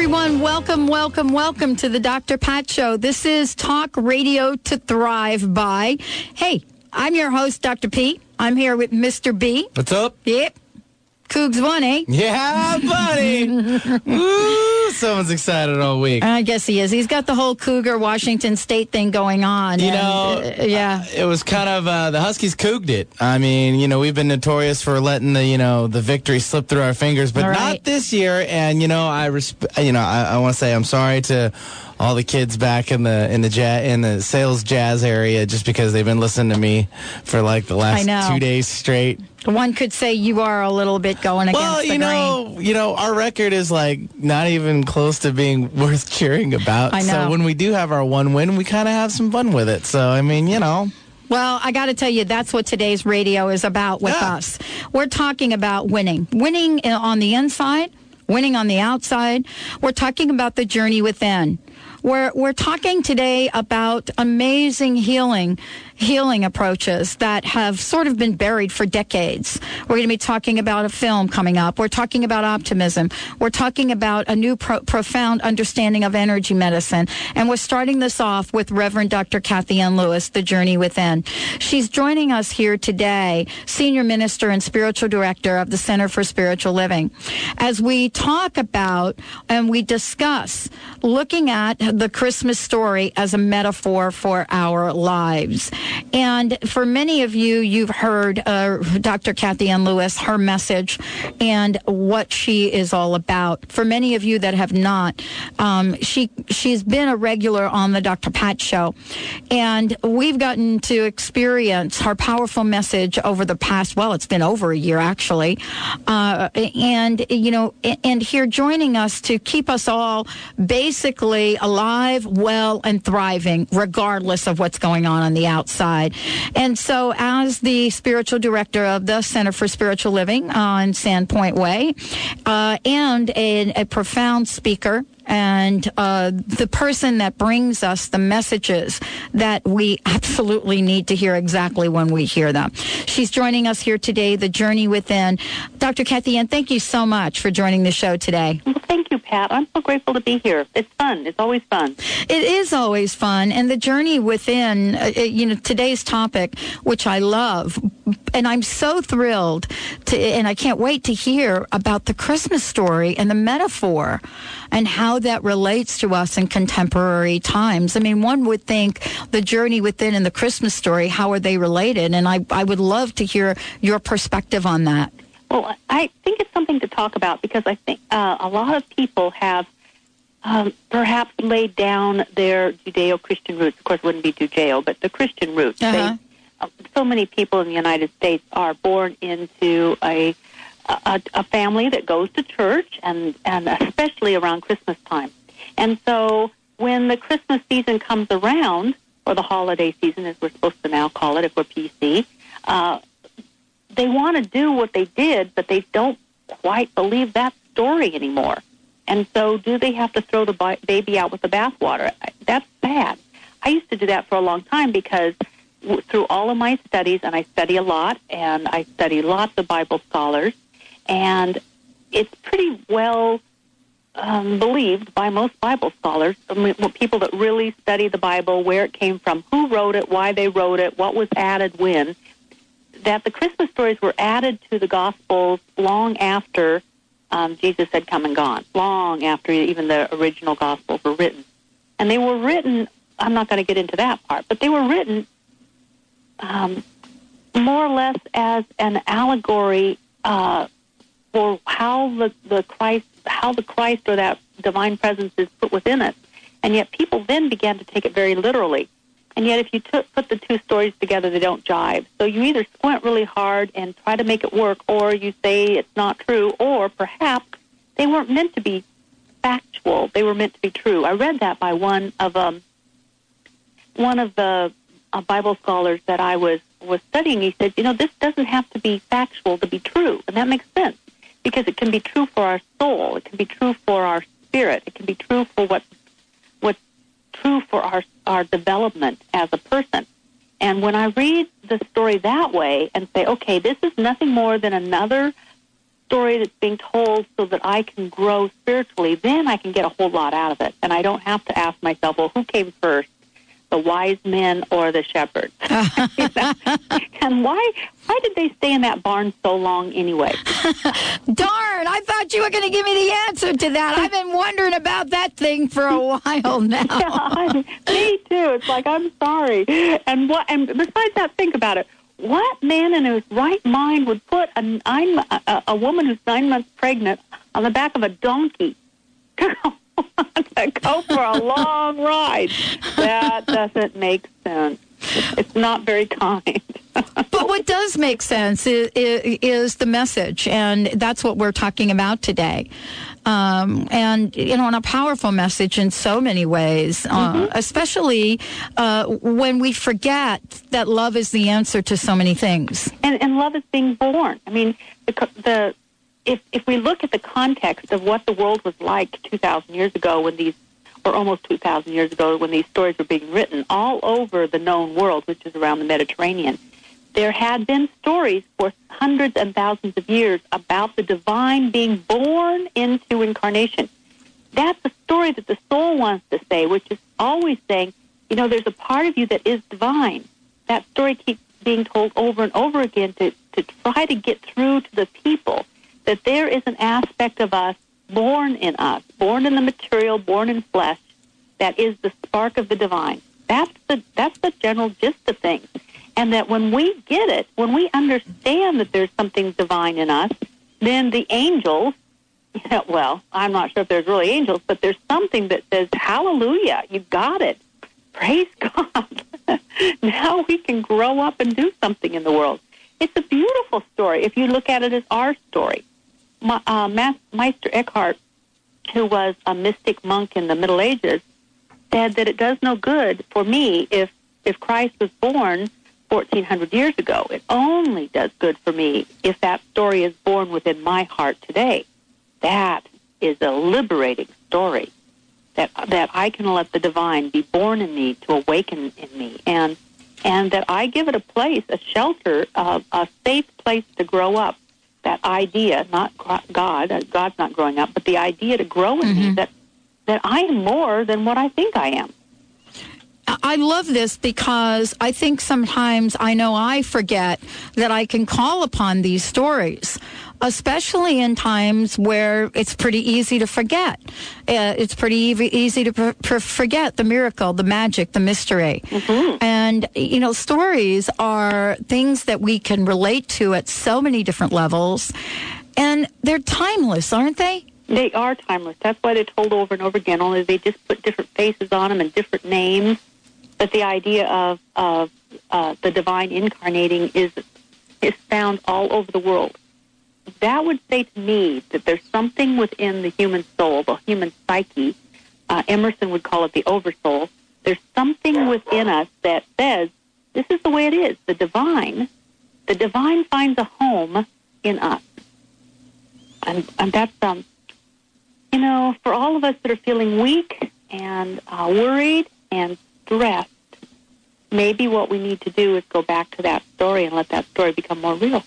Everyone. Welcome, welcome, welcome to the Dr. Pat Show. This is Talk Radio to Thrive by. Hey, I'm your host, Dr. P. I'm here with Mr. B. What's up? Yep. Cougs one, eh? Yeah, buddy. Ooh, someone's excited all week. I guess he is. He's got the whole Cougar Washington State thing going on. You and, know, uh, yeah. It was kind of uh, the Huskies couged it. I mean, you know, we've been notorious for letting the you know the victory slip through our fingers, but All not this year. And you know, I resp- you know, I, I want to say I'm sorry to all the kids back in the in the ja- in the sales jazz area just because they've been listening to me for like the last two days straight. One could say you are a little bit going against Well, the you grain. know, you know, our record is like not even close to being worth cheering about. I know. So when we do have our one win, we kind of have some fun with it. So I mean, you know, Well, I got to tell you, that's what today's radio is about with Yeah. us. We're talking about winning, winning uh, on the inside, winning on the outside. We're talking about the journey within. We're, we're talking today about amazing healing, healing approaches that have sort of been buried for decades. We're going to be talking about a film coming up. We're talking about optimism. We're talking about a new pro- profound understanding of energy medicine. And we're starting this off with Reverend Dr. Kathianne Lewis, The Journey Within. She's joining us here today, Senior Minister and Spiritual Director of the Center for Spiritual Living, as we talk about and we discuss looking at the Christmas story as a metaphor for our lives. And for many of you, you've heard uh, Dr. Kathianne Lewis, her message, and what she is all about. For many of you that have not, um, she she's been a regular on the Dr. Pat Show, and we've gotten to experience her powerful message over the past. Well, it's been over a year actually, uh, and you know, and here joining us to keep us all basically alive, well, and thriving, regardless of what's going on on the outside. And so, as the spiritual director of the Center for Spiritual Living on Sandpoint Way, uh, and a, a profound speaker and uh, the person that brings us the messages that we absolutely need to hear exactly when we hear them. She's joining us here today, The Journey Within. Dr. Kathianne, thank you so much for joining the show today. Well, thank you, Pat. I'm so grateful to be here. It's fun. It's always fun. It is always fun, and the journey within, uh, uh, you know, today's topic, which I love, and I'm so thrilled to, and I can't wait to hear about the Christmas story and the metaphor, and how that relates to us in contemporary times. I mean, one would think the journey within and the Christmas story, how are they related? And I, I would love to hear your perspective on that. Well, I think it's something to talk about because I think uh, a lot of people have um, perhaps laid down their Judeo-Christian roots. Of course, it wouldn't be Judeo, but the Christian roots. Uh-huh. They, uh, so many people in the United States are born into a, a a family that goes to church, and and especially around Christmas time. And so, when the Christmas season comes around, or the holiday season, as we're supposed to now call it, if we're PC, uh, they want to do what they did, but they don't quite believe that story anymore. And so, do they have to throw the baby out with the bathwater? That's bad. I used to do that for a long time because through all of my studies, and I study a lot, and I study lots of Bible scholars, and it's pretty well um, believed by most Bible scholars, people that really study the Bible, where it came from, who wrote it, why they wrote it, what was added when, that the Christmas stories were added to the Gospels long after um, Jesus had come and gone, long after even the original Gospels were written. And they were written, I'm not going to get into that part, but they were written um, more or less as an allegory uh, for how the, the Christ, how the Christ or that divine presence is put within us. And yet people then began to take it very literally. And yet if you took, put the two stories together, they don't jive. So you either squint really hard and try to make it work, or you say it's not true, or perhaps they weren't meant to be factual. They were meant to be true. I read that by one of um, one of the uh, Bible scholars that I was was studying, he said, you know, this doesn't have to be factual to be true, and that makes sense because it can be true for our soul, it can be true for our spirit, it can be true for what what's true for our our development as a person. And when I read the story that way and say, okay, this is nothing more than another story that's being told so that I can grow spiritually, then I can get a whole lot out of it. And I don't have to ask myself, well, who came first? The wise men or the shepherds? and why why did they stay in that barn so long anyway? Darn, I thought you were going to give me the answer to that. I've been wondering about that thing for a while now. yeah, me too. It's like I'm sorry. And what and besides that, think about it what man in his right mind would put a nine a, a woman who's nine months pregnant on the back of a donkey to go for a long ride? That doesn't make sense. It's not very kind. but what does make sense is, is, the message, and that's what we're talking about today. Um, and you know, and a powerful message in so many ways, uh, mm-hmm. especially uh, when we forget that love is the answer to so many things. And, and love is being born. I mean, the, the if if we look at the context of what the world was like two thousand years ago when these or almost 2,000 years ago when these stories were being written all over the known world, which is around the Mediterranean there had been stories for hundreds and thousands of years about the divine being born into incarnation. That's a story that the soul wants to say, which is always saying, you know, there's a part of you that is divine. That story keeps being told over and over again to, to try to get through to the people that there is an aspect of us born in us, born in the material, born in flesh, that is the spark of the divine. That's the that's the general gist of things. And that when we get it, when we understand that there's something divine in us, then the angels, well, I'm not sure if there's really angels, but there's something that says, Hallelujah, you got it. Praise God. now we can grow up and do something in the world. It's a beautiful story if you look at it as our story. Uh, Meister Eckhart, who was a mystic monk in the Middle Ages, said that it does no good for me if if Christ was born 1400 years ago. It only does good for me if that story is born within my heart today. That is a liberating story that that I can let the divine be born in me to awaken in me and and that I give it a place, a shelter, uh, a safe place to grow up. That idea, not God, God's not growing up, but the idea to grow in mm-hmm. me that that I am more than what I think I am. I love this because I think sometimes I know I forget that I can call upon these stories, especially in times where it's pretty easy to forget. Uh, it's pretty easy to pr- pr- forget the miracle, the magic, the mystery. Mm-hmm. And, you know, stories are things that we can relate to at so many different levels. And they're timeless, aren't they? They are timeless. That's why they're told over and over again, only they just put different faces on them and different names but the idea of, of uh, the divine incarnating is, is found all over the world. That would say to me that there's something within the human soul, the human psyche. Uh, Emerson would call it the oversoul. There's something within us that says, this is the way it is. The divine, the divine finds a home in us. And, and that's, um, you know, for all of us that are feeling weak and uh, worried and stressed, maybe what we need to do is go back to that story and let that story become more real.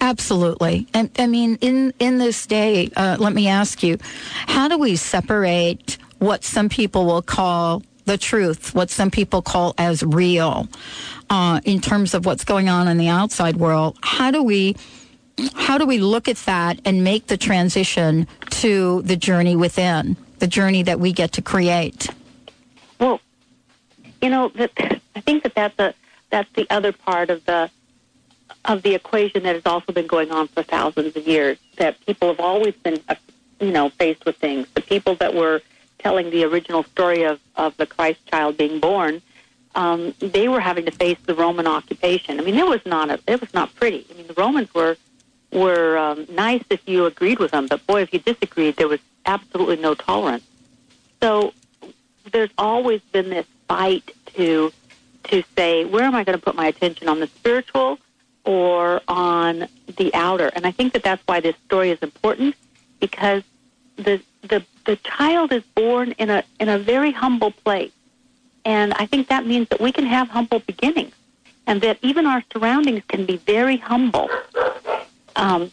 Absolutely, and I mean, in in this day, uh, let me ask you, how do we separate what some people will call the truth, what some people call as real, uh, in terms of what's going on in the outside world? How do we how do we look at that and make the transition to the journey within, the journey that we get to create? Well, you know I think that that's a that's the other part of the of the equation that has also been going on for thousands of years. That people have always been, uh, you know, faced with things. The people that were telling the original story of of the Christ child being born, um, they were having to face the Roman occupation. I mean, it was not a, it was not pretty. I mean, the Romans were were um, nice if you agreed with them, but boy, if you disagreed, there was absolutely no tolerance. So there's always been this fight to to say, where am I going to put my attention on the spiritual or on the outer? And I think that that's why this story is important because the the the child is born in a in a very humble place, and I think that means that we can have humble beginnings, and that even our surroundings can be very humble. Um,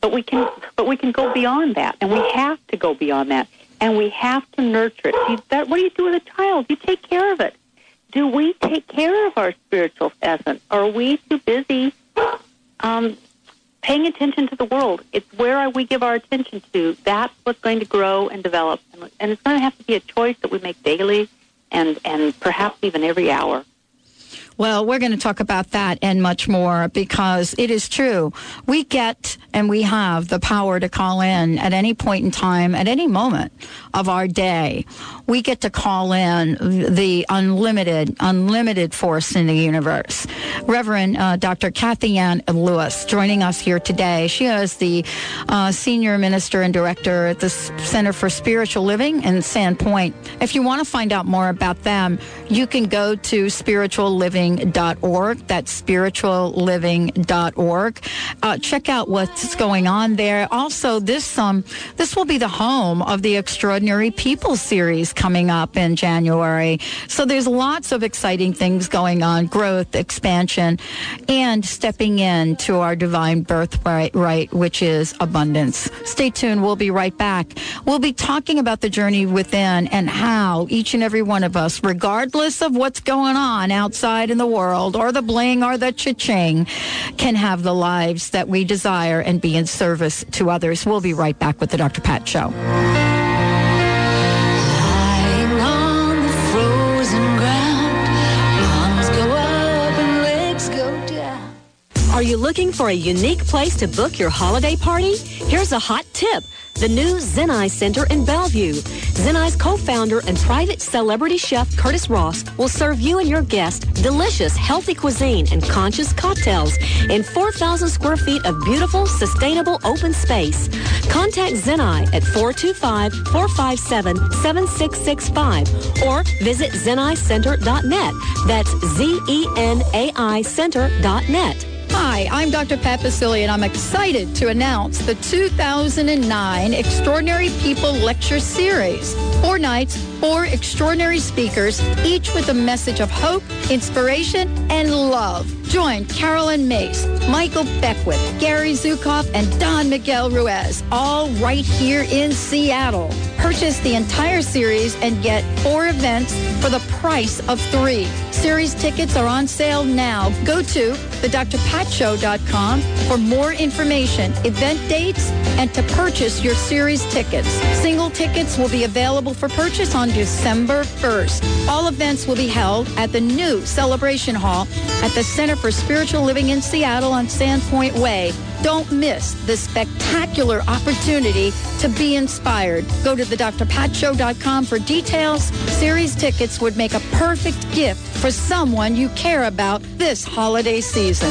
but we can but we can go beyond that, and we have to go beyond that, and we have to nurture it. That, what do you do with a child? You take care of it. Do we take care of our spiritual essence? Are we too paying attention to the world. It's where we give our attention to. That's what's going to grow and develop. And it's going to have to be a choice that we make daily and, and perhaps even every hour. Well, we're going to talk about that and much more because it is true. We get and we have the power to call in at any point in time, at any moment of our day. We get to call in the unlimited, unlimited force in the universe. Reverend uh, Dr. Kathianne Lewis joining us here today. She is the uh, senior minister and director at the Center for Spiritual Living in Sandpoint. If you want to find out more about them, you can go to spiritualliving.org. That's spiritualliving.org. Uh, check out what's going on there. Also, this um, this will be the home of the Extraordinary People series coming up in January. So there's lots of exciting things going on: growth, expansion, and stepping into our divine birthright, right, which is abundance. Stay tuned. We'll be right back. We'll be talking about the journey within and how each and every one of us, regardless of what's going on outside in the world or the bling or the cha-ching can have the lives that we desire and be in service to others. We'll be right back with the Dr. Pat Show. Are you looking for a unique place to book your holiday party? Here's a hot tip the new Zenai Center in Bellevue. Zenai's co-founder and private celebrity chef Curtis Ross will serve you and your guests delicious, healthy cuisine and conscious cocktails in 4,000 square feet of beautiful, sustainable open space. Contact Zenai at 425-457-7665 or visit zenaicenter.net. That's Z-E-N-A-I center.net. Hi, I'm Dr. Pat Baccili, and I'm excited to announce the 2009 Extraordinary People Lecture Series. Four nights, four extraordinary speakers, each with a message of hope, inspiration, and love. Join Caroline Myss, Michael Beckwith, Gary Zukav, and Don Miguel Ruiz, all right here in Seattle. Purchase the entire series and get four events for the price of three. Series tickets are on sale now. Go to thedrpatshow.com for more information, event dates, and to purchase your series tickets. Single tickets will be available for purchase on December 1st. All events will be held at the new Celebration Hall at the Center for Spiritual Living in Seattle on Sandpoint Way. Don't miss the spectacular opportunity to be inspired. Go to thedrpatshow.com for details. Series tickets would make a perfect gift for someone you care about this holiday season.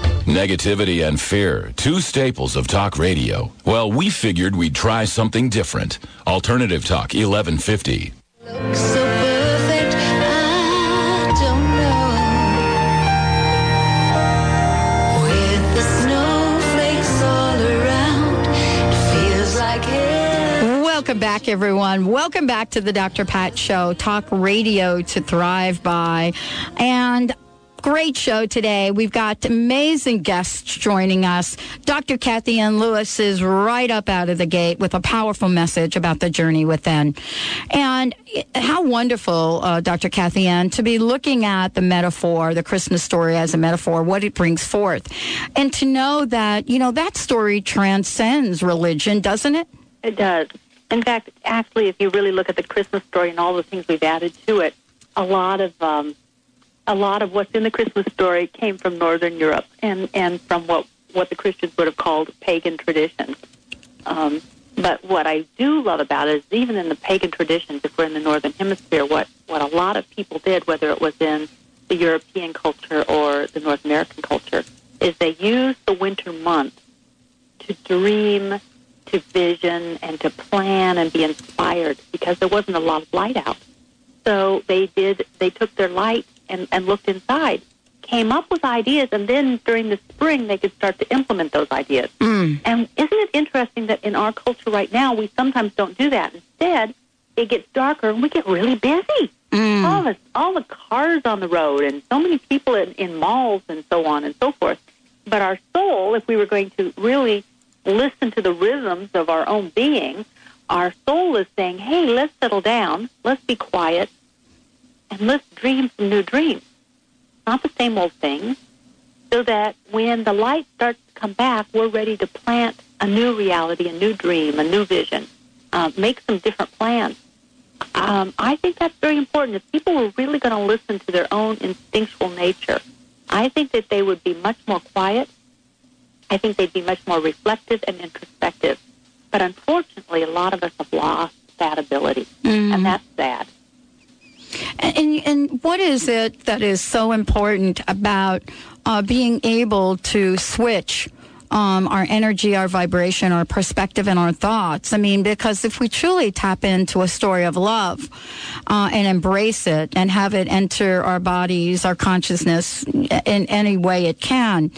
Negativity and fear, two staples of talk radio. Well, we figured we'd try something different. Alternative Talk 1150. So perfect, I don't know. With the snowflakes all around, it feels like heaven. Welcome back, everyone. Welcome back to the Dr. Pat Show, talk radio to thrive by. And great show today. We've got amazing guests joining us. Dr. Kathianne Lewis is right up out of the gate with a powerful message about the journey within. And how wonderful, uh, Dr. Kathianne, to be looking at the metaphor, the Christmas story as a metaphor, what it brings forth. And to know that, you know, that story transcends religion, doesn't it? It does. In fact, actually, if you really look at the Christmas story and all the things we've added to it, a lot of um, a lot of what's in the Christmas story came from Northern Europe and and from what what the Christians would have called pagan traditions. Um, but what I do love about it is even in the pagan traditions, if we're in the Northern Hemisphere, what what a lot of people did, whether it was in the European culture or the North American culture, is they used the winter months to dream to vision and to plan and be inspired because there wasn't a lot of light out. So they did, they took their light and, and looked inside, came up with ideas, and then during the spring they could start to implement those ideas. Mm. And isn't it interesting that in our culture right now we sometimes don't do that? Instead, it gets darker and we get really busy. Mm. All the all the cars on the road and so many people in, in malls and so on and so forth. But our soul, if we were going to really listen to the rhythms of our own being, our soul is saying, hey, let's settle down, let's be quiet, and let's dream some new dreams. Not the same old things, so that when the light starts to come back, we're ready to plant a new reality, a new dream, a new vision, uh, make some different plans. Um, I think that's very important. If people were really going to listen to their own instinctual nature, I think that they would be much more quiet. I think they'd be much more reflective and introspective. But unfortunately, a lot of us have lost that ability, and that's sad. And, and, what is it that is so important about uh, being able to switch um, our energy, our vibration, our perspective, and our thoughts? I mean, because if we truly tap into a story of love uh, and embrace it and have it enter our bodies, our consciousness in any way it can,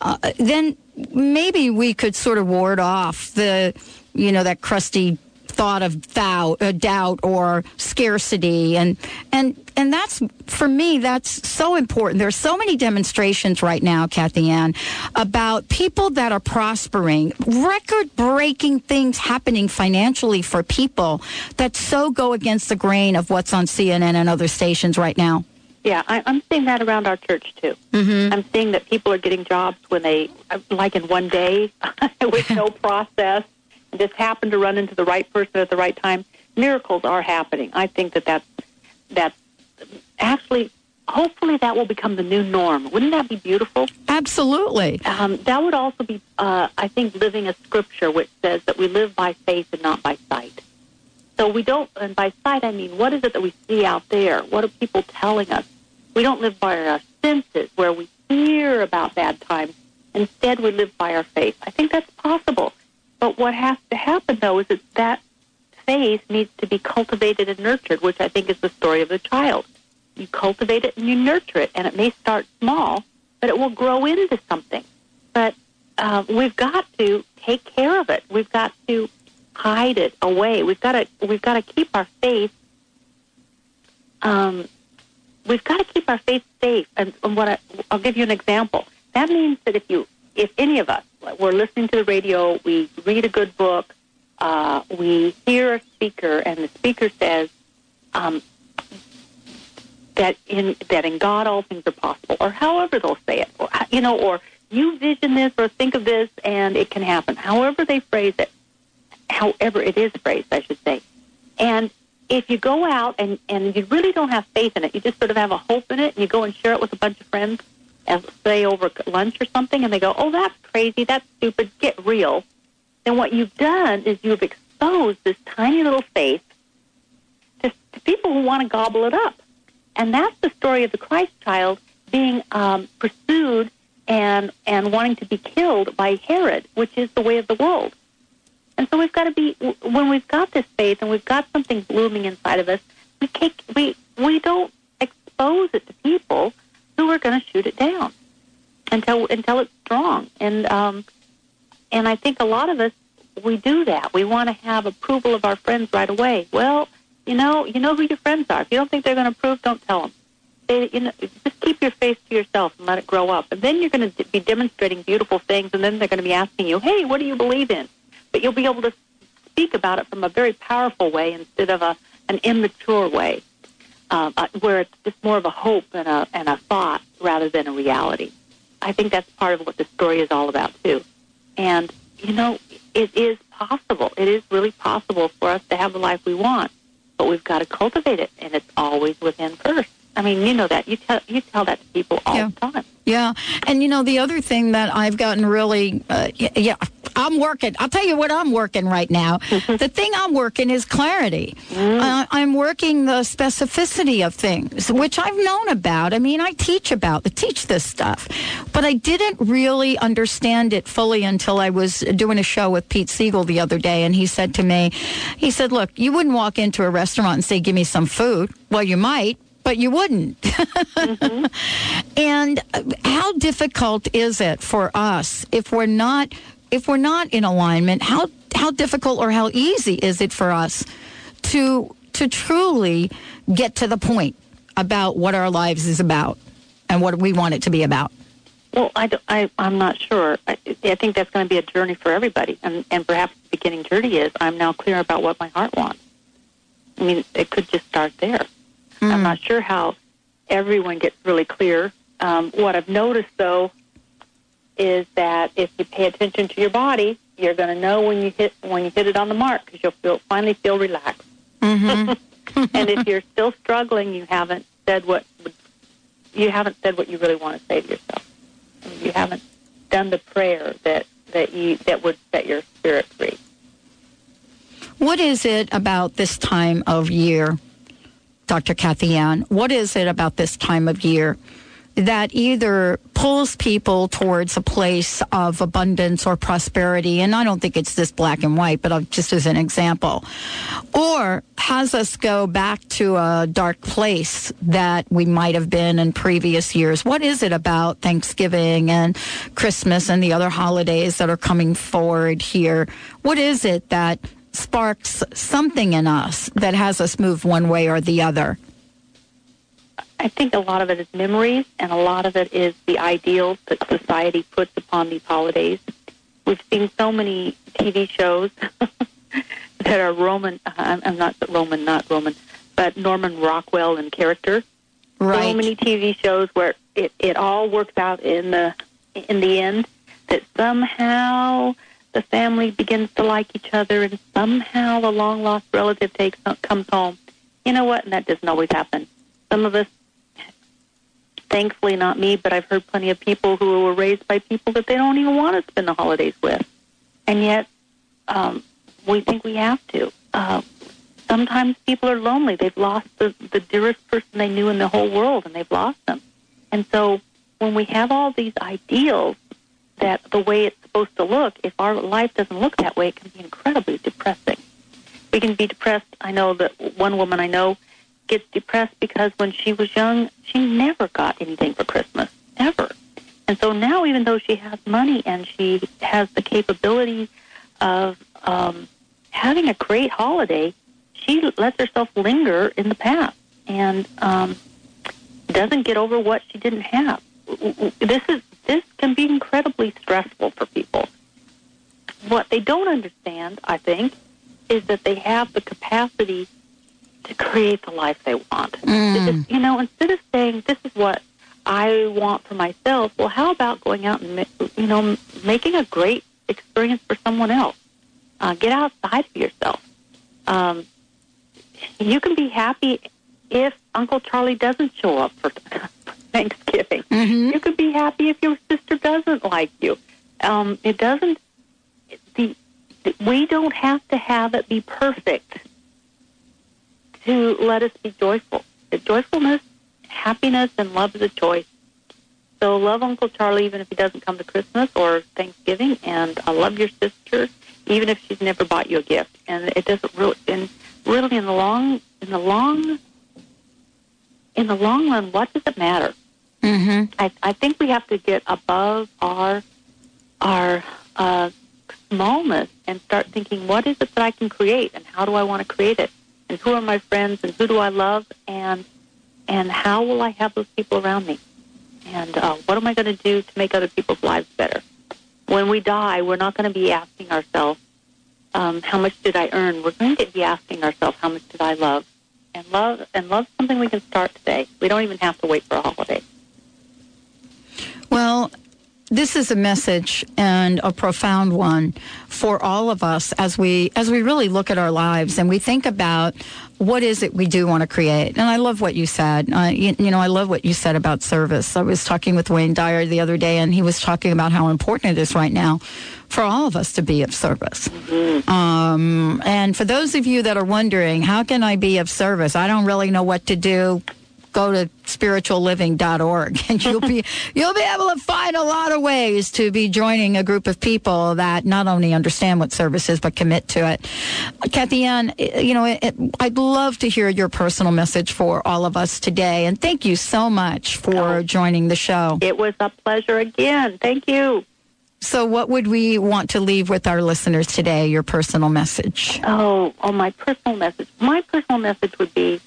uh, then maybe we could sort of ward off the, you know, that crusty thought of doubt, uh, doubt or scarcity, and and and that's for me. That's so important. There's so many demonstrations right now, Kathianne, about people that are prospering, record-breaking things happening financially for people that so go against the grain of what's on CNN and other stations right now. Yeah, I, I'm seeing that around our church too. Mm-hmm. I'm seeing that people are getting jobs when they, like in one day, with no process, just happen to run into the right person at the right time. Miracles are happening. I think that that's that's actually, hopefully, that will become the new norm. Wouldn't that be beautiful? Absolutely. Um, that would also be, uh, I think, living a scripture which says that we live by faith and not by sight. So we don't, and by sight I mean, what is it that we see out there? What are people telling us? We don't live by our senses where we hear about bad times. Instead, we live by our faith. I think that's possible. But what has to happen, though, is that that faith needs to be cultivated and nurtured, which I think is the story of the child. You cultivate it and you nurture it, and it may start small, but it will grow into something. But uh, we've got to take care of it. We've got to hide it away. We've got to we've got to keep our faith. Um, we've got to keep our faith safe. And, and what I, I'll give you an example. That means that if you, if any of us, we're listening to the radio, we read a good book, uh, we hear a speaker, and the speaker says um, that in that in God all things are possible, or however they'll say it, or you know, or you vision this or think of this and it can happen. However they phrase it, however it is phrased, I should say. And if you go out and, and you really don't have faith in it, you just sort of have a hope in it, and you go and share it with a bunch of friends, say over lunch or something, and they go, "Oh, that's crazy, that's stupid, get real." Then what you've done is you've exposed this tiny little faith to, to people who want to gobble it up, and that's the story of the Christ child being um, pursued and and wanting to be killed by Herod, which is the way of the world. And so we've got to be when we've got this faith and we've got something blooming inside of us, we take we we don't expose it to people who are going to shoot it down until until it's strong. And um, and I think a lot of us we do that. We want to have approval of our friends right away. Well, you know, you know who your friends are. If you don't think they're going to approve, don't tell them. say, you know, just keep your face to yourself and let it grow up. And then you're going to be demonstrating beautiful things, and then they're going to be asking you, hey, what do you believe in? But you'll be able to speak about it from a very powerful way instead of a an immature way, um, uh, where it's just more of a hope and a and a thought rather than a reality. I think that's part of what the story is all about too. And you know, it is possible. It is really possible for us to have the life we want, but we've got to cultivate it, and it's always within first. I mean, you know that. You tell you tell that to people all Yeah. the time. Yeah, and you know the other thing that I've gotten really, uh, yeah, I'm working. I'll tell you what I'm working right now. the thing I'm working is clarity. Uh, I'm working the specificity of things, which I've known about. I mean, I teach about, I teach this stuff, but I didn't really understand it fully until I was doing a show with Pete Siegel the other day, and he said to me, he said, "Look, you wouldn't walk into a restaurant and say, give me some food. Well, you might." But you wouldn't. And uh, how difficult is it for us if we're not if we're not in alignment? How how difficult or how easy is it for us to to truly get to the point about what our lives is about and what we want it to be about? Well, I, I, I'm not sure. I, I think that's going to be a journey for everybody. And, and perhaps the beginning journey is I'm now clear about what my heart wants. I mean, it could just start there. I'm not sure how everyone gets really clear. Um, what I've noticed, though, is that if you pay attention to your body, you're going to know when you hit when you hit it on the mark because you'll feel finally feel relaxed. Mm-hmm. and if you're still struggling, you haven't said what you haven't said what you really want to say to yourself. I mean, you haven't done the prayer that that you that would set your spirit free. What is it about this time of year, Dr. Kathianne? What is it about this time of year that either pulls people towards a place of abundance or prosperity? And I don't think it's this black and white, but I'll- just as an example, or has us go back to a dark place that we might have been in previous years? What is it about Thanksgiving and Christmas and the other holidays that are coming forward here? What is it that sparks something in us that has us move one way or the other? I think a lot of it is memories, and a lot of it is the ideals that society puts upon these holidays. We've seen so many TV shows that are Roman. uh, I'm, I'm not Roman, not Roman, but Norman Rockwell in character. Right. So many TV shows where it, it all works out in the in the end that somehow the family begins to like each other, and somehow the long lost relative takes comes home. You know what? And that doesn't always happen. Some of us thankfully not me, but I've heard plenty of people who were raised by people that they don't even want to spend the holidays with, and yet um, we think we have to. Uh, sometimes people are lonely; they've lost the, the dearest person they knew in the whole world, and they've lost them. And so, when we have all these ideals that the way it's supposed to look, if our life doesn't look that way, it can be incredibly depressing. We can be depressed. I know that one woman I know gets depressed because when she was young, she never got anything for Christmas, ever. And so now, even though she has money and she has the capability of um, having a great holiday, she lets herself linger in the past and um, doesn't get over what she didn't have. This is this can be incredibly stressful for people. What they don't understand, I think, is that they have the capacity to create the life they want. Just, you know, instead of saying this is what I want for myself, well, how about going out and you know making a great experience for someone else? Uh, get outside of yourself. Um, you can be happy if Uncle Charlie doesn't show up for Thanksgiving. You could be happy if your sister doesn't like you. Um, it doesn't. The, the we don't have to have it be perfect to let us be joyful. The joyfulness, happiness, and love is a choice. So love Uncle Charlie even if he doesn't come to Christmas or Thanksgiving, and I love your sister even if she's never bought you a gift. And it doesn't really, and really in the long, in the long, in the long run, what does it matter? Mm-hmm. I, I think we have to get above our our uh, smallness and start thinking, what is it that I can create, and how do I want to create it, and who are my friends, and who do I love, and And how will I have those people around me? And uh, what am I going to do to make other people's lives better? When we die, we're not going to be asking ourselves, um, how much did I earn? We're going to be asking ourselves, how much did I love? And love and love something we can start today. We don't even have to wait for a holiday. Well, this is a message and a profound one for all of us as we as we really look at our lives and we think about what is it we do want to create. And I love what you said. Uh, you, you know, I love what you said about service. I was talking with Wayne Dyer the other day, and he was talking about how important it is right now for all of us to be of service. Um, and for those of you that are wondering, how can I be of service? I don't really know what to do go to spiritualliving.org and you'll be you'll be able to find a lot of ways to be joining a group of people that not only understand what service is but commit to it. Kathianne, you know, it, I'd love to hear your personal message for all of us today and thank you so much for oh. joining the show. It was a pleasure again. Thank you. So what would we want to leave with our listeners today, your personal message? Oh, oh, my personal message. My personal message would be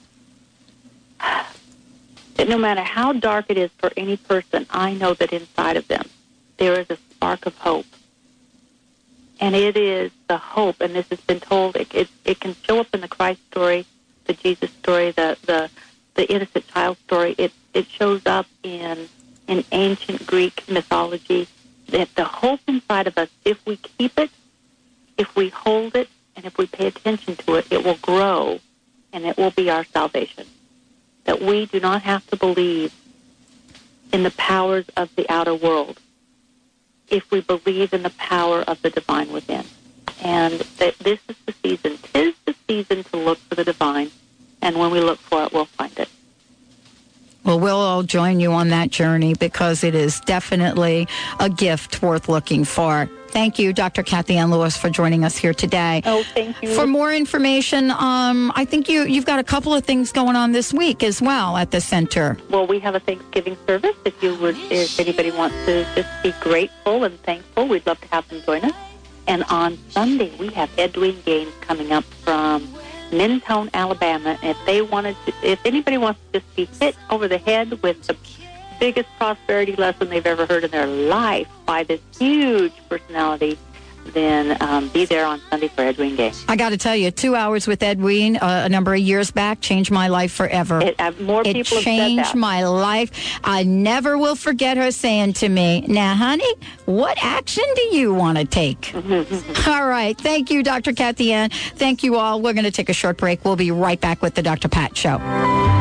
that no matter how dark it is for any person, I know that inside of them there is a spark of hope. And it is the hope, and this has been told, it, it, it can show up in the Christ story, the Jesus story, the, the, the innocent child story. It, it shows up in, in ancient Greek mythology that the hope inside of us, if we keep it, if we hold it, and if we pay attention to it, it will grow and it will be our salvation. That we do not have to believe in the powers of the outer world if we believe in the power of the divine within. And that this is the season. Tis the season to look for the divine. And when we look for it, we'll find it. Well, we'll all join you on that journey because it is definitely a gift worth looking for. Thank you, Dr. Kathianne Lewis, for joining us here today. Oh, thank you. For more information, um, I think you, you've got a couple of things going on this week as well at the center. Well, we have a Thanksgiving service. If you would, if anybody wants to just be grateful and thankful, we'd love to have them join us. And on Sunday, we have Edwene Gaines coming up from Mentone, Alabama. If they wanted to, if anybody wants to just be hit over the head with the biggest prosperity lesson they've ever heard in their life by this huge personality, then um, be there on Sunday for Edwene Day. I got to tell you, two hours with Edwene uh, a number of years back changed my life forever. It, uh, more It people have said changed my life. I never will forget her saying to me, Now, honey, what action do you want to take? all right. Thank you, Dr. Kathianne. Thank you all. We're going to take a short break. We'll be right back with the Dr. Pat Show.